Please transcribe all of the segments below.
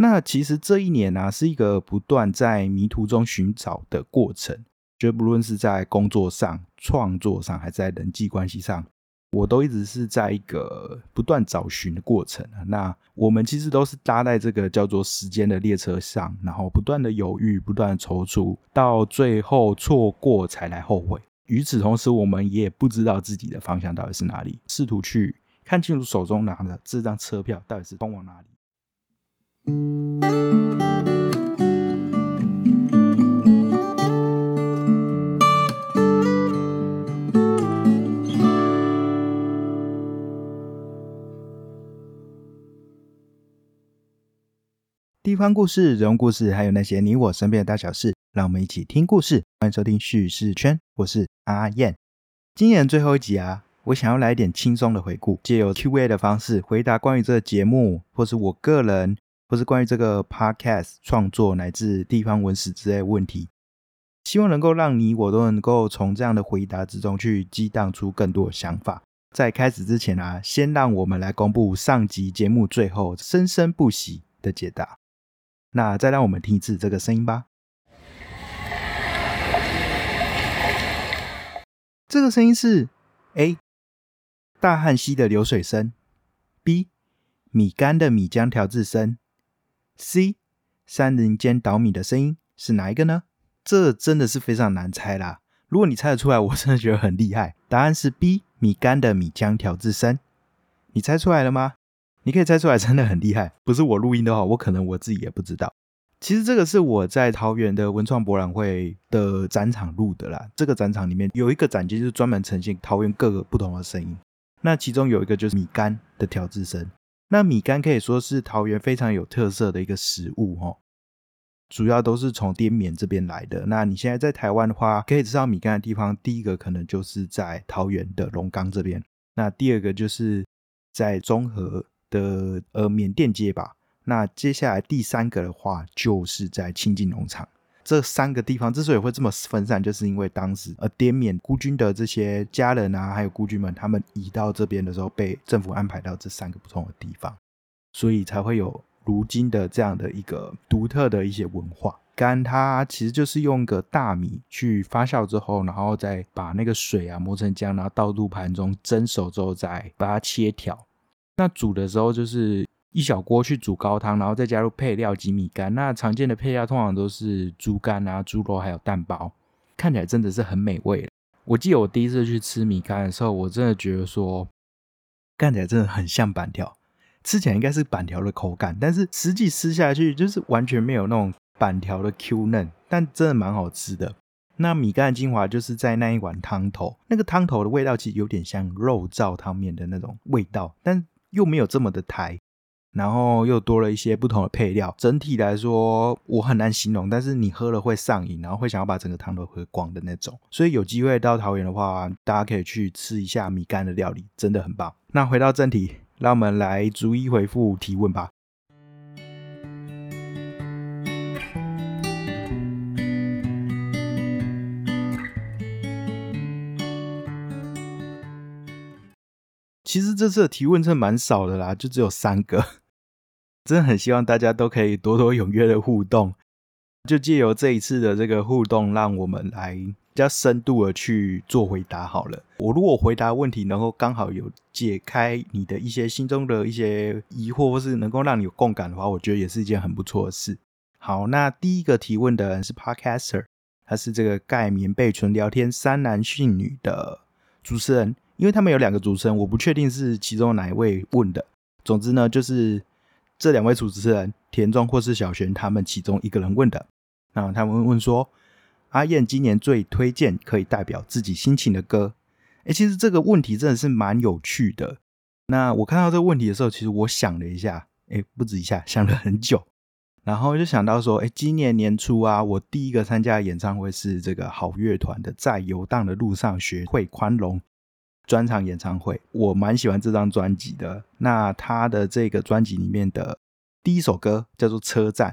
那其实这一年呢，是一个不断在迷途中寻找的过程。就不论是在工作上、创作上，还是在人际关系上，我都一直是在一个不断找寻的过程。那我们其实都是搭在这个叫做时间的列车上，然后不断的犹豫、不断的踌躇，到最后错过才来后悔。与此同时，我们也不知道自己的方向到底是哪里，试图去看清楚手中拿的这张车票到底是通往哪里。地方故事、人物故事，还有那些你我身边的大小事，让我们一起听故事。欢迎收听叙事圈，我是阿燕。今年最后一集啊，我想要来一点轻松的回顾，借由 Q&A 的方式回答关于这个节目，或是我个人，或是关于这个 Podcast 创作乃至地方文史之类问题，希望能够让你我都能够从这样的回答之中去激荡出更多的想法。在开始之前啊，先让我们来公布上集节目最后生生不息的解答。那再让我们听一次这个声音吧。这个声音是 A 大汉溪的流水声，B 米干的米浆调制声，C 山林间捣米的声音是哪一个呢？这真的是非常难猜啦！如果你猜得出来，我真的觉得很厉害。答案是 B 米干的米浆调制声。你猜出来了吗？你可以猜出来，真的很厉害。不是我录音的话，我可能我自己也不知道。其实这个是我在桃园的文创博览会的展场录的啦。这个展场里面有一个展间，就是专门呈现桃园各个不同的声音。那其中有一个就是米干的调制声。那米干可以说是桃园非常有特色的一个食物哦，主要都是从滇缅这边来的。那你现在在台湾的话，可以吃到米干的地方，第一个可能就是在桃园的龙岗这边。那第二个就是在中和。的呃缅甸街吧，那接下来第三个的话，就是在清境农场。这三个地方之所以会这么分散，就是因为当时呃滇缅孤军的这些家人啊，还有孤军们，他们移到这边的时候，被政府安排到这三个不同的地方，所以才会有如今的这样的一个独特的一些文化。干它其实就是用个大米去发酵之后，然后再把那个水啊磨成浆，然后倒入盘中蒸熟之后，再把它切条。那煮的时候就是一小锅去煮高汤，然后再加入配料及米干。那常见的配料通常都是猪肝啊、猪肉还有蛋包，看起来真的是很美味。我记得我第一次去吃米干的时候，我真的觉得说看起来真的很像板条，吃起来应该是板条的口感，但是实际吃下去就是完全没有那种板条的 Q 嫩，但真的蛮好吃的。那米干的精华就是在那一碗汤头，那个汤头的味道其实有点像肉燥汤面的那种味道，但又没有这么的台，然后又多了一些不同的配料，整体来说我很难形容，但是你喝了会上瘾，然后会想要把整个汤都喝光的那种。所以有机会到桃园的话，大家可以去吃一下米干的料理，真的很棒。那回到正题，让我们来逐一回复提问吧。其实这次的提问真蛮少的啦，就只有三个，真的很希望大家都可以多多踊跃的互动，就借由这一次的这个互动，让我们来比较深度的去做回答好了。我如果回答问题能够刚好有解开你的一些心中的一些疑惑，或是能够让你有共感的话，我觉得也是一件很不错的事。好，那第一个提问的人是 Podcaster，他是这个盖棉被纯聊天三男训女的主持人。因为他们有两个主持人，我不确定是其中哪一位问的。总之呢，就是这两位主持人田中或是小璇他们其中一个人问的。那他们问说：“阿燕今年最推荐可以代表自己心情的歌？”哎，其实这个问题真的是蛮有趣的。那我看到这个问题的时候，其实我想了一下，哎，不止一下，想了很久，然后就想到说：“哎，今年年初啊，我第一个参加的演唱会是这个好乐团的《在游荡的路上学会宽容》。”专场演唱会，我蛮喜欢这张专辑的。那他的这个专辑里面的第一首歌叫做《车站》，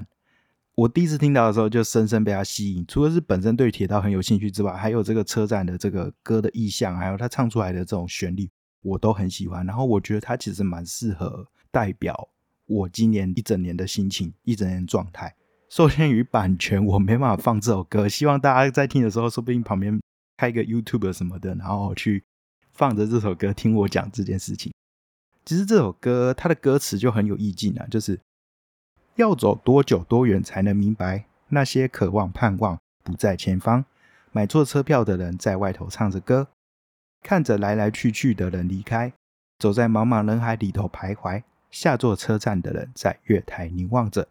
我第一次听到的时候就深深被他吸引。除了是本身对铁道很有兴趣之外，还有这个车站的这个歌的意象，还有他唱出来的这种旋律，我都很喜欢。然后我觉得他其实蛮适合代表我今年一整年的心情，一整年状态。受限于版权，我没办法放这首歌。希望大家在听的时候，说不定旁边开个 YouTube 什么的，然后去放着这首歌听我讲这件事情。其实这首歌它的歌词就很有意境啊，就是要走多久多远才能明白，那些渴望盼望不在前方。买错车票的人在外头唱着歌，看着来来去去的人离开，走在茫茫人海里头徘徊。下座车站的人在月台凝望着。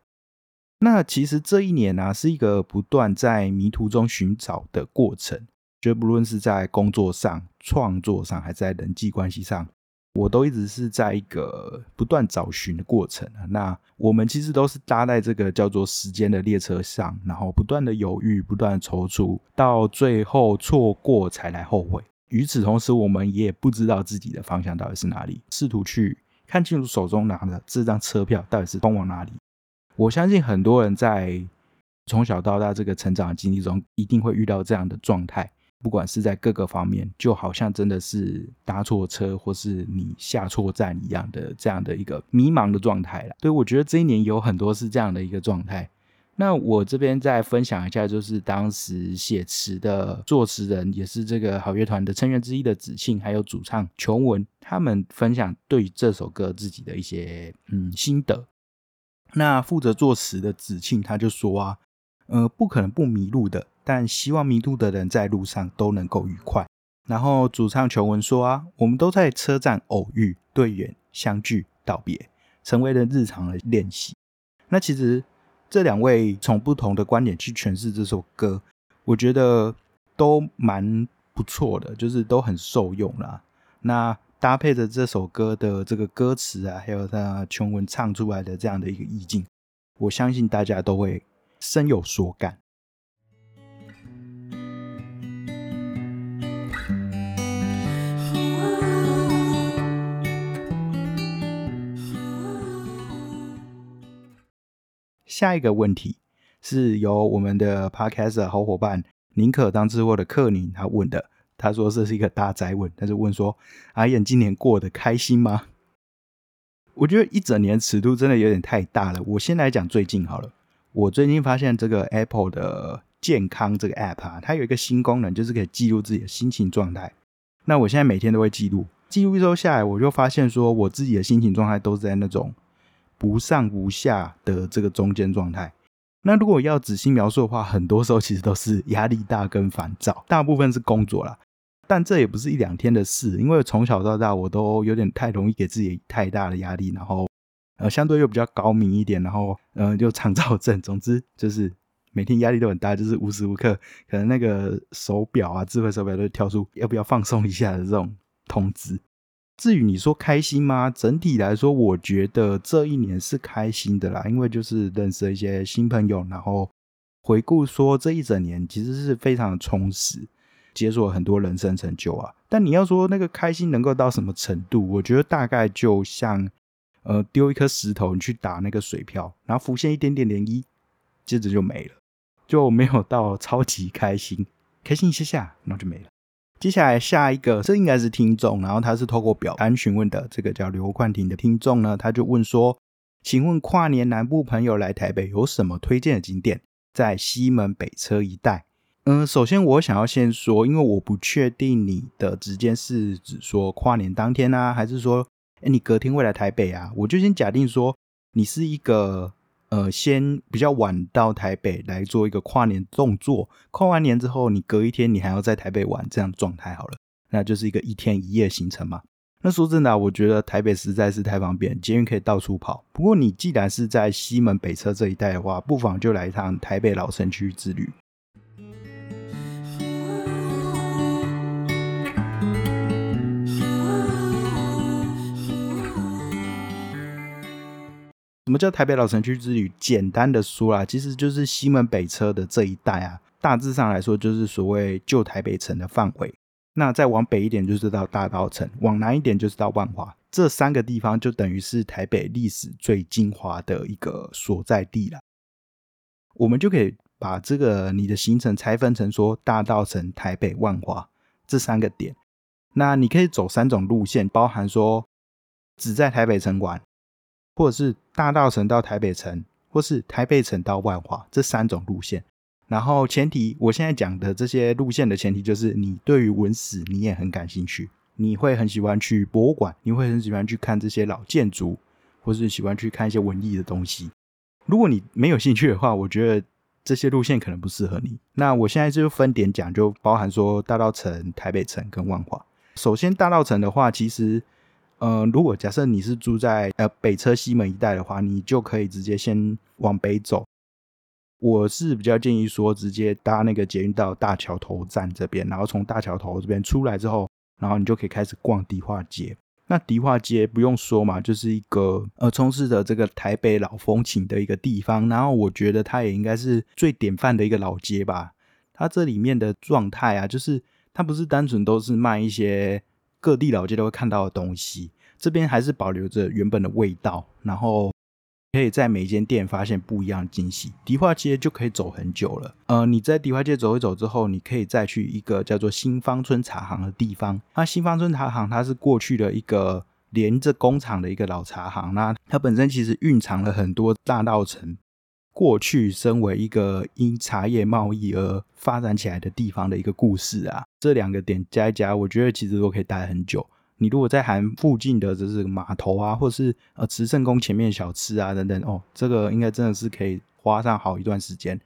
那其实这一年呢，是一个不断在迷途中寻找的过程。就不论是在工作上、创作上，还是在人际关系上，我都一直是在一个不断找寻的过程。那我们其实都是搭在这个叫做时间的列车上，然后不断的犹豫、不断的踌躇，到最后错过才来后悔。与此同时，我们也不知道自己的方向到底是哪里，试图去看清楚手中拿的这张车票到底是通往哪里。我相信很多人在从小到大这个成长的经历中，一定会遇到这样的状态，不管是在各个方面，就好像真的是搭错车，或是你下错站一样的这样的一个迷茫的状态了。对我觉得这一年有很多是这样的一个状态。那我这边再分享一下，就是当时写词的作词人，也是这个好乐团的成员之一的子庆，还有主唱琼文，他们分享对这首歌自己的一些嗯心得。那负责作词的子庆他就说啊，呃，不可能不迷路的，但希望迷路的人在路上都能够愉快。然后主唱求文说啊，我们都在车站偶遇、队员相聚、道别，成为了日常的练习。那其实这两位从不同的观点去诠释这首歌，我觉得都蛮不错的，就是都很受用啦。那。搭配着这首歌的这个歌词啊，还有他琼文唱出来的这样的一个意境，我相信大家都会深有所感。下一个问题是由我们的 Podcast 好伙伴宁可当吃货的克宁他问的。他说这是一个大灾问，他就问说：“阿燕今年过得开心吗？”我觉得一整年尺度真的有点太大了。我先来讲最近好了。我最近发现这个 Apple 的健康这个 App 啊，它有一个新功能，就是可以记录自己的心情状态。那我现在每天都会记录，记录一周下来，我就发现说我自己的心情状态都是在那种不上不下的这个中间状态。那如果要仔细描述的话，很多时候其实都是压力大跟烦躁，大部分是工作啦。但这也不是一两天的事，因为从小到大我都有点太容易给自己太大的压力，然后呃相对又比较高明一点，然后嗯就肠躁症，总之就是每天压力都很大，就是无时无刻可能那个手表啊，智慧手表都跳出要不要放松一下的这种通知。至于你说开心吗？整体来说，我觉得这一年是开心的啦，因为就是认识了一些新朋友，然后回顾说这一整年其实是非常的充实。解锁很多人生成就啊，但你要说那个开心能够到什么程度，我觉得大概就像，呃，丢一颗石头，你去打那个水漂，然后浮现一点点涟漪，接着就没了，就没有到 超级开心，开心一下下，然后就没了。接下来下一个，这应该是听众，然后他是透过表单询问的，这个叫刘冠廷的听众呢，他就问说，请问跨年南部朋友来台北有什么推荐的景点？在西门北车一带。嗯，首先我想要先说，因为我不确定你的时间是指说跨年当天啊，还是说，哎，你隔天会来台北啊？我就先假定说，你是一个呃，先比较晚到台北来做一个跨年动作，跨完年之后，你隔一天你还要在台北玩这样状态好了，那就是一个一天一夜行程嘛。那说真的，我觉得台北实在是太方便，捷运可以到处跑。不过你既然是在西门北侧这一带的话，不妨就来一趟台北老城区之旅。什么叫台北老城区之旅？简单的说啦，其实就是西门北车的这一带啊。大致上来说，就是所谓旧台北城的范围。那再往北一点，就是到大稻城；往南一点，就是到万华。这三个地方就等于是台北历史最精华的一个所在地了。我们就可以把这个你的行程拆分成说大稻城、台北、万华这三个点。那你可以走三种路线，包含说只在台北城玩。或者是大道城到台北城，或是台北城到万华这三种路线。然后前提，我现在讲的这些路线的前提就是你对于文史你也很感兴趣，你会很喜欢去博物馆，你会很喜欢去看这些老建筑，或是喜欢去看一些文艺的东西。如果你没有兴趣的话，我觉得这些路线可能不适合你。那我现在就分点讲，就包含说大道城、台北城跟万华。首先大道城的话，其实，呃，如果假设你是住在呃北车西门一带的话，你就可以直接先往北走。我是比较建议说，直接搭那个捷运到大桥头站这边，然后从大桥头这边出来之后，然后你就可以开始逛迪化街。那迪化街不用说嘛，就是一个呃充斥着这个台北老风情的一个地方。然后我觉得它也应该是最典范的一个老街吧。它这里面的状态啊，就是它不是单纯都是卖一些各地老街都会看到的东西，这边还是保留着原本的味道，然后。可以在每一间店发现不一样的惊喜。迪化街就可以走很久了。呃，你在迪化街走一走之后，你可以再去一个叫做新芳村茶行的地方。那新芳村茶行它是过去的一个连着工厂的一个老茶行。那它本身其实蕴藏了很多大道城过去身为一个因茶叶贸易而发展起来的地方的一个故事啊。这两个点加一加，我觉得其实都可以待很久。你如果在含附近的就是码头啊，或是呃慈圣宫前面小吃啊等等哦，这个应该真的是可以花上好一段时间。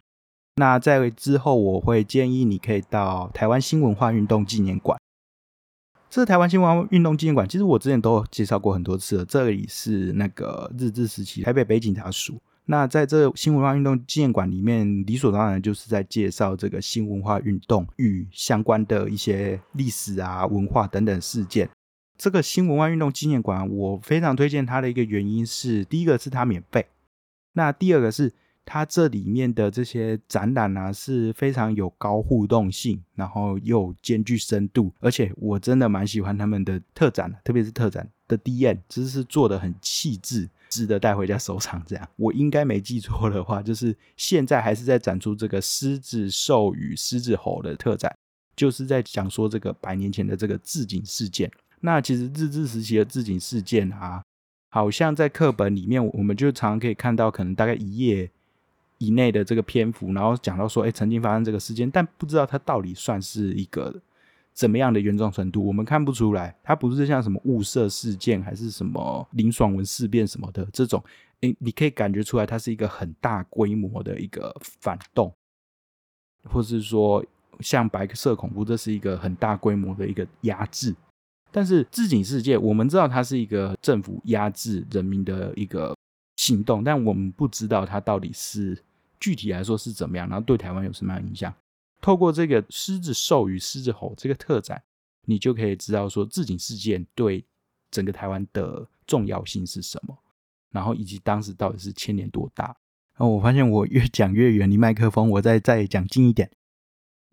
那在之后，我会建议你可以到台湾新文化运动纪念馆。这台湾新文化运动纪念馆，其实我之前都介绍过很多次了。这里是那个日治时期台北北警察署。那在这新文化运动纪念馆里面，理所当然就是在介绍这个新文化运动与相关的一些历史啊、文化等等事件。这个新文化运动纪念馆，我非常推荐它的一个原因是，第一个是它免费，那第二个是它这里面的这些展览啊是非常有高互动性，然后又兼具深度，而且我真的蛮喜欢他们的特展，特别是特展的 D N，真是做的很细致，值得带回家收藏。这样，我应该没记错的话，就是现在还是在展出这个狮子兽与狮子猴的特展，就是在讲说这个百年前的这个置景事件。那其实日治时期的自警事件啊，好像在课本里面，我们就常常可以看到，可能大概一页以内的这个篇幅，然后讲到说，哎，曾经发生这个事件，但不知道它到底算是一个怎么样的严重程度，我们看不出来，它不是像什么雾社事件，还是什么林爽文事变什么的这种，哎，你可以感觉出来，它是一个很大规模的一个反动，或是说像白色恐怖，这是一个很大规模的一个压制。但是自警事件，我们知道它是一个政府压制人民的一个行动，但我们不知道它到底是具体来说是怎么样，然后对台湾有什么样影响。透过这个狮子兽与狮子猴这个特展，你就可以知道说自警事件对整个台湾的重要性是什么，然后以及当时到底是牵连多大。然后我发现我越讲越远离麦克风，我再再讲近一点。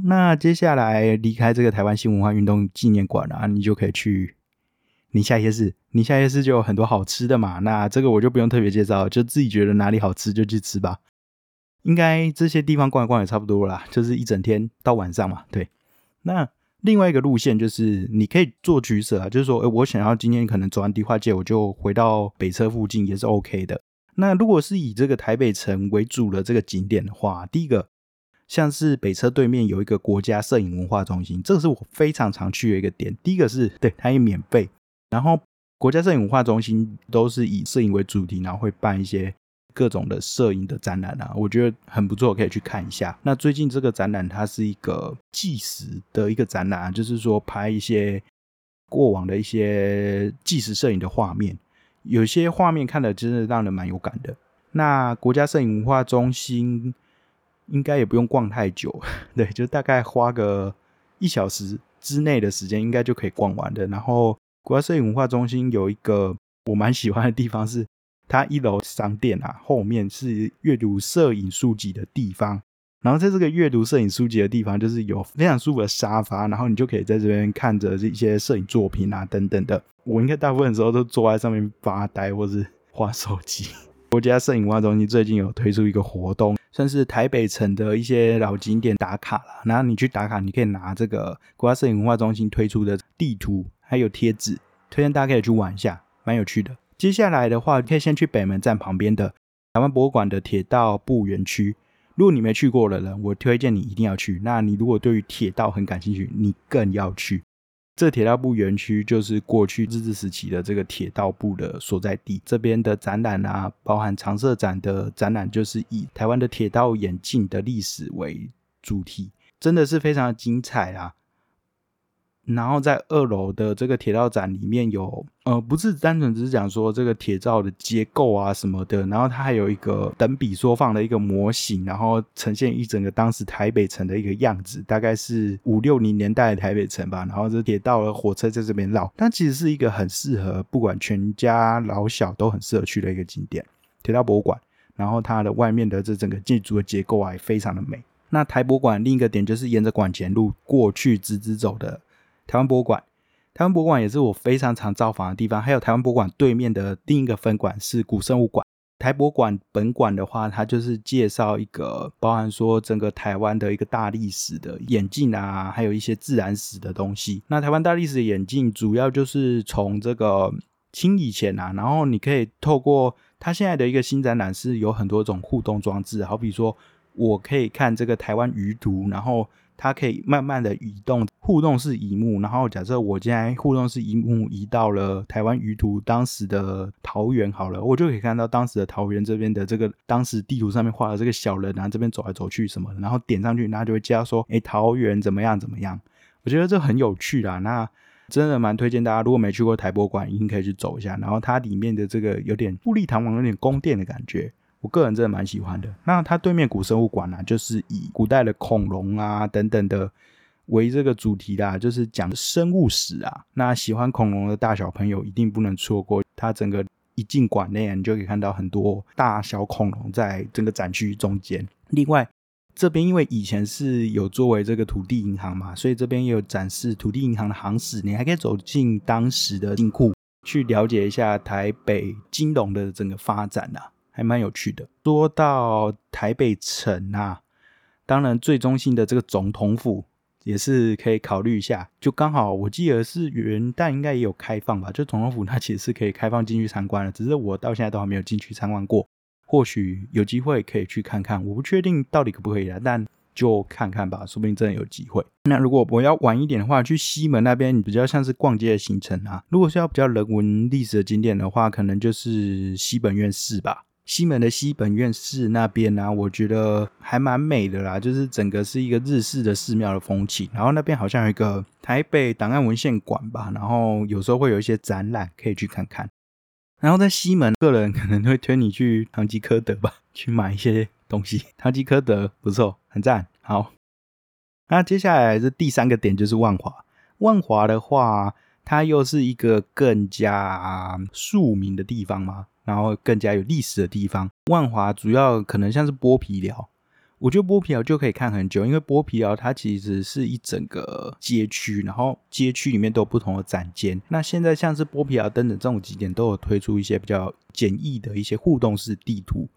那接下来离开这个台湾新文化运动纪念馆啊，你就可以去宁夏夜市。宁夏夜市就有很多好吃的嘛，那这个我就不用特别介绍，就自己觉得哪里好吃就去吃吧。应该这些地方逛一逛也差不多啦，就是一整天到晚上嘛。对，那另外一个路线就是你可以做取舍啊，就是说，哎，我想要今天可能走完迪化街，我就回到北车附近也是 OK 的。那如果是以这个台北城为主的这个景点的话，第一个。像是北车对面有一个国家摄影文化中心，这个是我非常常去的一个点。第一个是对它也免费，然后国家摄影文化中心都是以摄影为主题，然后会办一些各种的摄影的展览啊，我觉得很不错，可以去看一下。那最近这个展览它是一个纪实的一个展览啊，就是说拍一些过往的一些纪实摄影的画面，有些画面看的真的让人蛮有感的。那国家摄影文化中心。应该也不用逛太久，对，就大概花个一小时之内的时间，应该就可以逛完的。然后国家摄影文化中心有一个我蛮喜欢的地方，是它一楼商店啊，后面是阅读摄影书籍的地方。然后在这个阅读摄影书籍的地方，就是有非常舒服的沙发，然后你就可以在这边看着这些摄影作品啊等等的。我应该大部分时候都坐在上面发呆或是划手机。国家摄影文化中心最近有推出一个活动，算是台北城的一些老景点打卡了。然后你去打卡，你可以拿这个国家摄影文化中心推出的地图还有贴纸，推荐大家可以去玩一下，蛮有趣的。接下来的话，可以先去北门站旁边的台湾博物馆的铁道部园区。如果你没去过的人，我推荐你一定要去。那你如果对于铁道很感兴趣，你更要去。这铁道部园区就是过去日治时期的这个铁道部的所在地。这边的展览啊，包含常设展的展览，就是以台湾的铁道演进的历史为主题，真的是非常精彩啊。然后在二楼的这个铁道展里面有，呃，不是单纯只是讲说这个铁道的结构啊什么的，然后它还有一个等比缩放的一个模型，然后呈现一整个当时台北城的一个样子，大概是五六零年代的台北城吧。然后这铁道的火车在这边绕，但其实是一个很适合不管全家老小都很适合去的一个景点——铁道博物馆。然后它的外面的这整个建筑的结构啊，也非常的美。那台博馆另一个点就是沿着馆前路过去直直走的。台湾博物馆，台湾博物馆也是我非常常造访的地方。还有台湾博物馆对面的另一个分馆是古生物馆。台博馆本馆的话，它就是介绍一个包含说整个台湾的一个大历史的演进啊，还有一些自然史的东西。那台湾大历史的演进，主要就是从这个清以前啊，然后你可以透过它现在的一个新展览，是有很多种互动装置，好比说我可以看这个台湾舆图，然后。它可以慢慢的移动，互动式移幕。然后假设我现在互动式移幕移到了台湾舆图当时的桃园好了，我就可以看到当时的桃园这边的这个当时地图上面画的这个小人啊，这边走来走去什么的。然后点上去，那就会加说，哎，桃园怎么样怎么样？我觉得这很有趣啦。那真的蛮推荐大家，如果没去过台博馆，一定可以去走一下。然后它里面的这个有点富丽堂皇、有点宫殿的感觉。我个人真的蛮喜欢的。那它对面古生物馆呢，就是以古代的恐龙啊等等的为这个主题的，就是讲生物史啊。那喜欢恐龙的大小朋友一定不能错过。它整个一进馆内，你就可以看到很多大小恐龙在整个展区中间。另外，这边因为以前是有作为这个土地银行嘛，所以这边也有展示土地银行的行史。你还可以走进当时的金库，去了解一下台北金融的整个发展啊。还蛮有趣的。说到台北城啊，当然最中心的这个总统府也是可以考虑一下。就刚好我记得是元旦应该也有开放吧？就总统府它其实是可以开放进去参观的，只是我到现在都还没有进去参观过。或许有机会可以去看看，我不确定到底可不可以啊，但就看看吧，说不定真的有机会。那如果我要晚一点的话，去西门那边比较像是逛街的行程啊。如果是要比较人文历史的景点的话，可能就是西本院寺吧。西门的西本院寺那边呢，我觉得还蛮美的啦，就是整个是一个日式的寺庙的风情。然后那边好像有一个台北档案文献馆吧，然后有时候会有一些展览可以去看看。然后在西门，个人可能会推你去唐吉诃德吧，去买一些东西。唐吉诃德不错，很赞。好，那接下来是第三个点，就是万华。万华的话，它又是一个更加庶民的地方吗？然后更加有历史的地方，万华主要可能像是剥皮寮，我觉得剥皮寮就可以看很久，因为剥皮寮它其实是一整个街区，然后街区里面都有不同的展间。那现在像是剥皮寮等等这种景点，都有推出一些比较简易的一些互动式地图、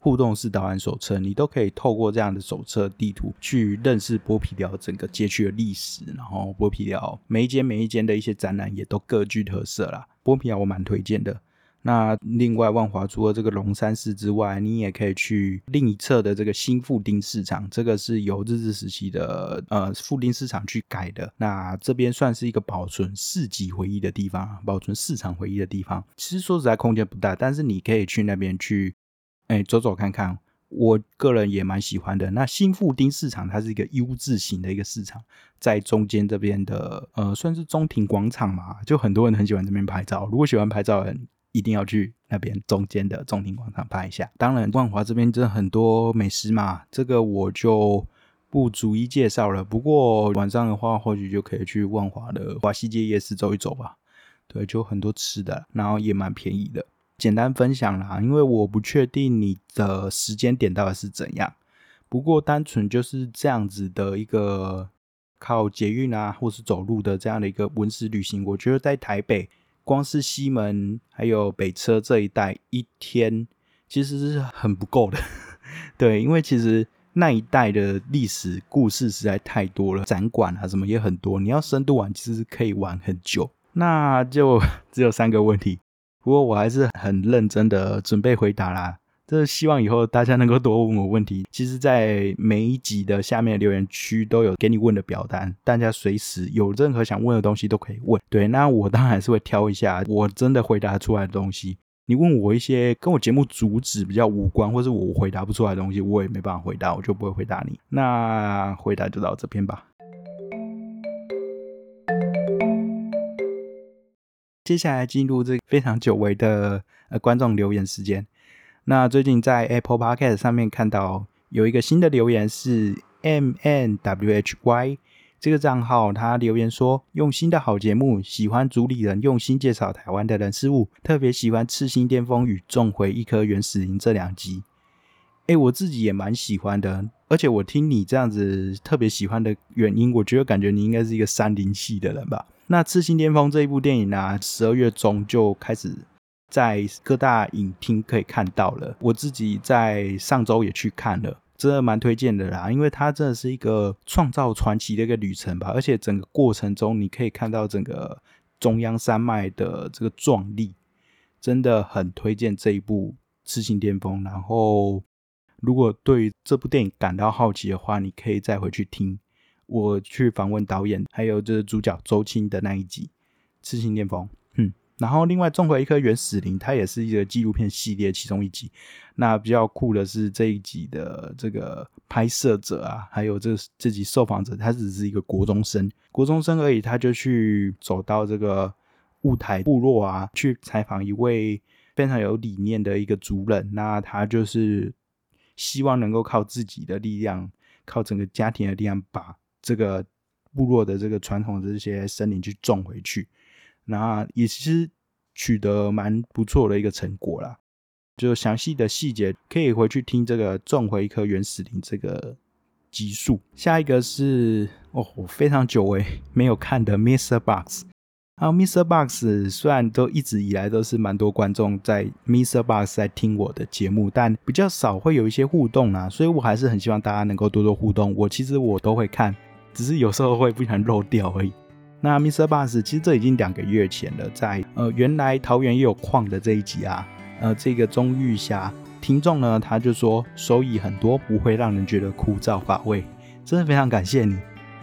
互动式导览手册，你都可以透过这样的手册地图去认识剥皮寮整个街区的历史，然后剥皮寮每一间每一间的一些展览也都各具特色啦。剥皮寮我蛮推荐的。那另外，万华除了这个龙山寺之外，你也可以去另一侧的这个新富町市场，这个是由日治时期的呃富町市场去改的。那这边算是一个保存市集回忆的地方，保存市场回忆的地方。其实说实在，空间不大，但是你可以去那边去，哎，走走看看。我个人也蛮喜欢的。那新富町市场它是一个 U 字形的一个市场，在中间这边的呃算是中庭广场嘛，就很多人很喜欢这边拍照。如果喜欢拍照的人，一定要去那边中间的中庭广场拍一下。当然，万华这边真的很多美食嘛，这个我就不逐一介绍了。不过晚上的话，或许就可以去万华的华西街夜市走一走吧。对，就很多吃的，然后也蛮便宜的。简单分享啦，因为我不确定你的时间点到底是怎样。不过单纯就是这样子的一个靠捷运啊，或是走路的这样的一个文史旅行，我觉得在台北。光是西门还有北车这一带，一天其实是很不够的。对，因为其实那一带的历史故事实在太多了，展馆啊什么也很多，你要深度玩，其实可以玩很久。那就 只有三个问题：不过我还是很认真的准备回答啦。这希望以后大家能够多问我问题。其实，在每一集的下面留言区都有给你问的表单，大家随时有任何想问的东西都可以问。对，那我当然是会挑一下我真的回答出来的东西。你问我一些跟我节目主旨比较无关，或是我回答不出来的东西，我也没办法回答，我就不会回答你。那回答就到这边吧。接下来进入这非常久违的呃观众留言时间。那最近在 Apple Podcast 上面看到有一个新的留言是 M N W H Y 这个账号，他留言说用心的好节目，喜欢主理人用心介绍台湾的人事物，特别喜欢《赤心巅峰》与《种回一颗原始林》这两集。哎，我自己也蛮喜欢的，而且我听你这样子特别喜欢的原因，我觉得感觉你应该是一个山林系的人吧。那《赤心巅峰》这一部电影呢，十二月中就开始。在各大影厅可以看到了，我自己在上周也去看了，真的蛮推荐的啦，因为它真的是一个创造传奇的一个旅程吧，而且整个过程中你可以看到整个中央山脉的这个壮丽，真的很推荐这一部《痴心巅峰》。然后，如果对这部电影感到好奇的话，你可以再回去听我去访问导演，还有就是主角周青的那一集《痴心巅峰》。然后，另外种回一颗原始林，它也是一个纪录片系列其中一集。那比较酷的是这一集的这个拍摄者啊，还有这这集受访者，他只是一个国中生，国中生而已，他就去走到这个雾台部落啊，去采访一位非常有理念的一个族人。那他就是希望能够靠自己的力量，靠整个家庭的力量，把这个部落的这个传统的这些森林去种回去。那也是取得蛮不错的一个成果啦，就详细的细节可以回去听这个种回一颗原始林这个集数。下一个是哦，我非常久违没有看的 miss Box。啊 miss Box 虽然都一直以来都是蛮多观众在 miss Box 在听我的节目，但比较少会有一些互动啊，所以我还是很希望大家能够多多互动。我其实我都会看，只是有时候会不小心漏掉而已。那 Mr. Bus 其实这已经两个月前了，在呃原来桃园也有矿的这一集啊，呃这个钟玉霞听众呢，他就说收益很多，不会让人觉得枯燥乏味，真的非常感谢你，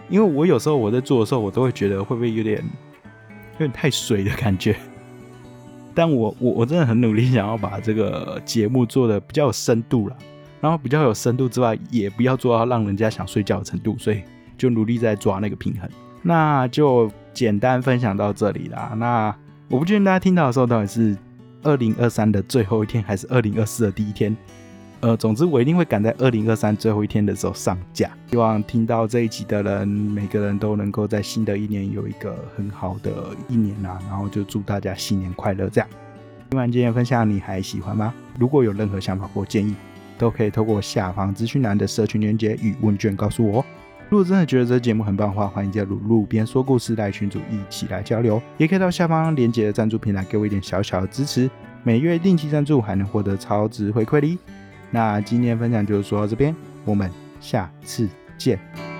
因为我有时候我在做的时候，我都会觉得会不会有点有点太水的感觉，但我我我真的很努力想要把这个节目做的比较有深度了，然后比较有深度之外，也不要做到让人家想睡觉的程度，所以就努力在抓那个平衡。那就简单分享到这里啦。那我不确定大家听到的时候到底是二零二三的最后一天，还是二零二四的第一天。呃，总之我一定会赶在二零二三最后一天的时候上架。希望听到这一集的人，每个人都能够在新的一年有一个很好的一年啊。然后就祝大家新年快乐。这样，听完今天分享，你还喜欢吗？如果有任何想法或建议，都可以透过下方资讯栏的社群连接与问卷告诉我。如果真的觉得这节目很棒的话，欢迎加入路边说故事来群组一起来交流，也可以到下方连接的赞助平台给我一点小小的支持，每月定期赞助还能获得超值回馈哩。那今天分享就说到这边，我们下次见。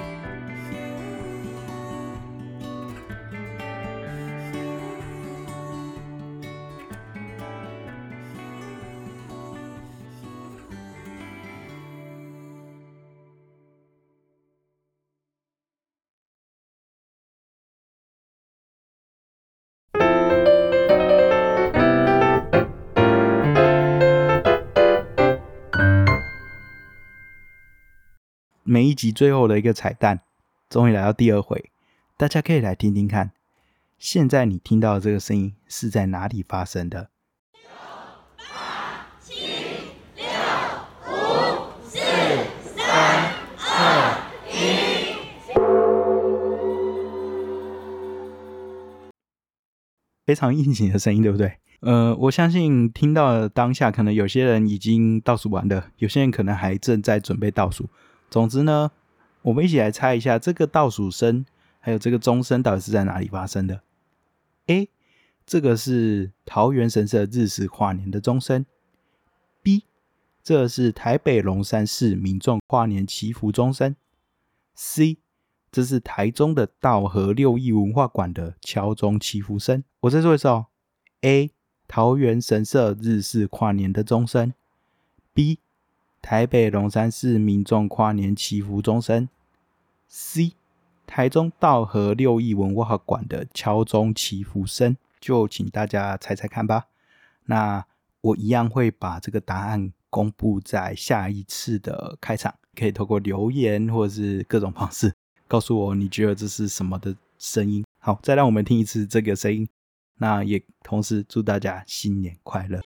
每一集最后的一个彩蛋，终于来到第二回，大家可以来听听看。现在你听到的这个声音是在哪里发生的？九、八、七、六、五、四、三、二、一。非常应景的声音，对不对？呃，我相信听到当下，可能有些人已经倒数完了，有些人可能还正在准备倒数。总之呢，我们一起来猜一下，这个倒数声还有这个钟声到底是在哪里发生的？A，这个是桃园神社日式跨年的钟声。B，这是台北龙山市民众跨年祈福钟声。C，这是台中的道和六艺文化馆的敲钟祈福声。我再说一次哦，A，桃园神社日式跨年的钟声；B. 台北龙山寺民众跨年祈福钟声；C. 台中道和六艺文化馆的敲钟祈福声。就请大家猜猜看吧。那我一样会把这个答案公布在下一次的开场，可以透过留言或者是各种方式告诉我你觉得这是什么的声音。好，再让我们听一次这个声音。那也同时祝大家新年快乐。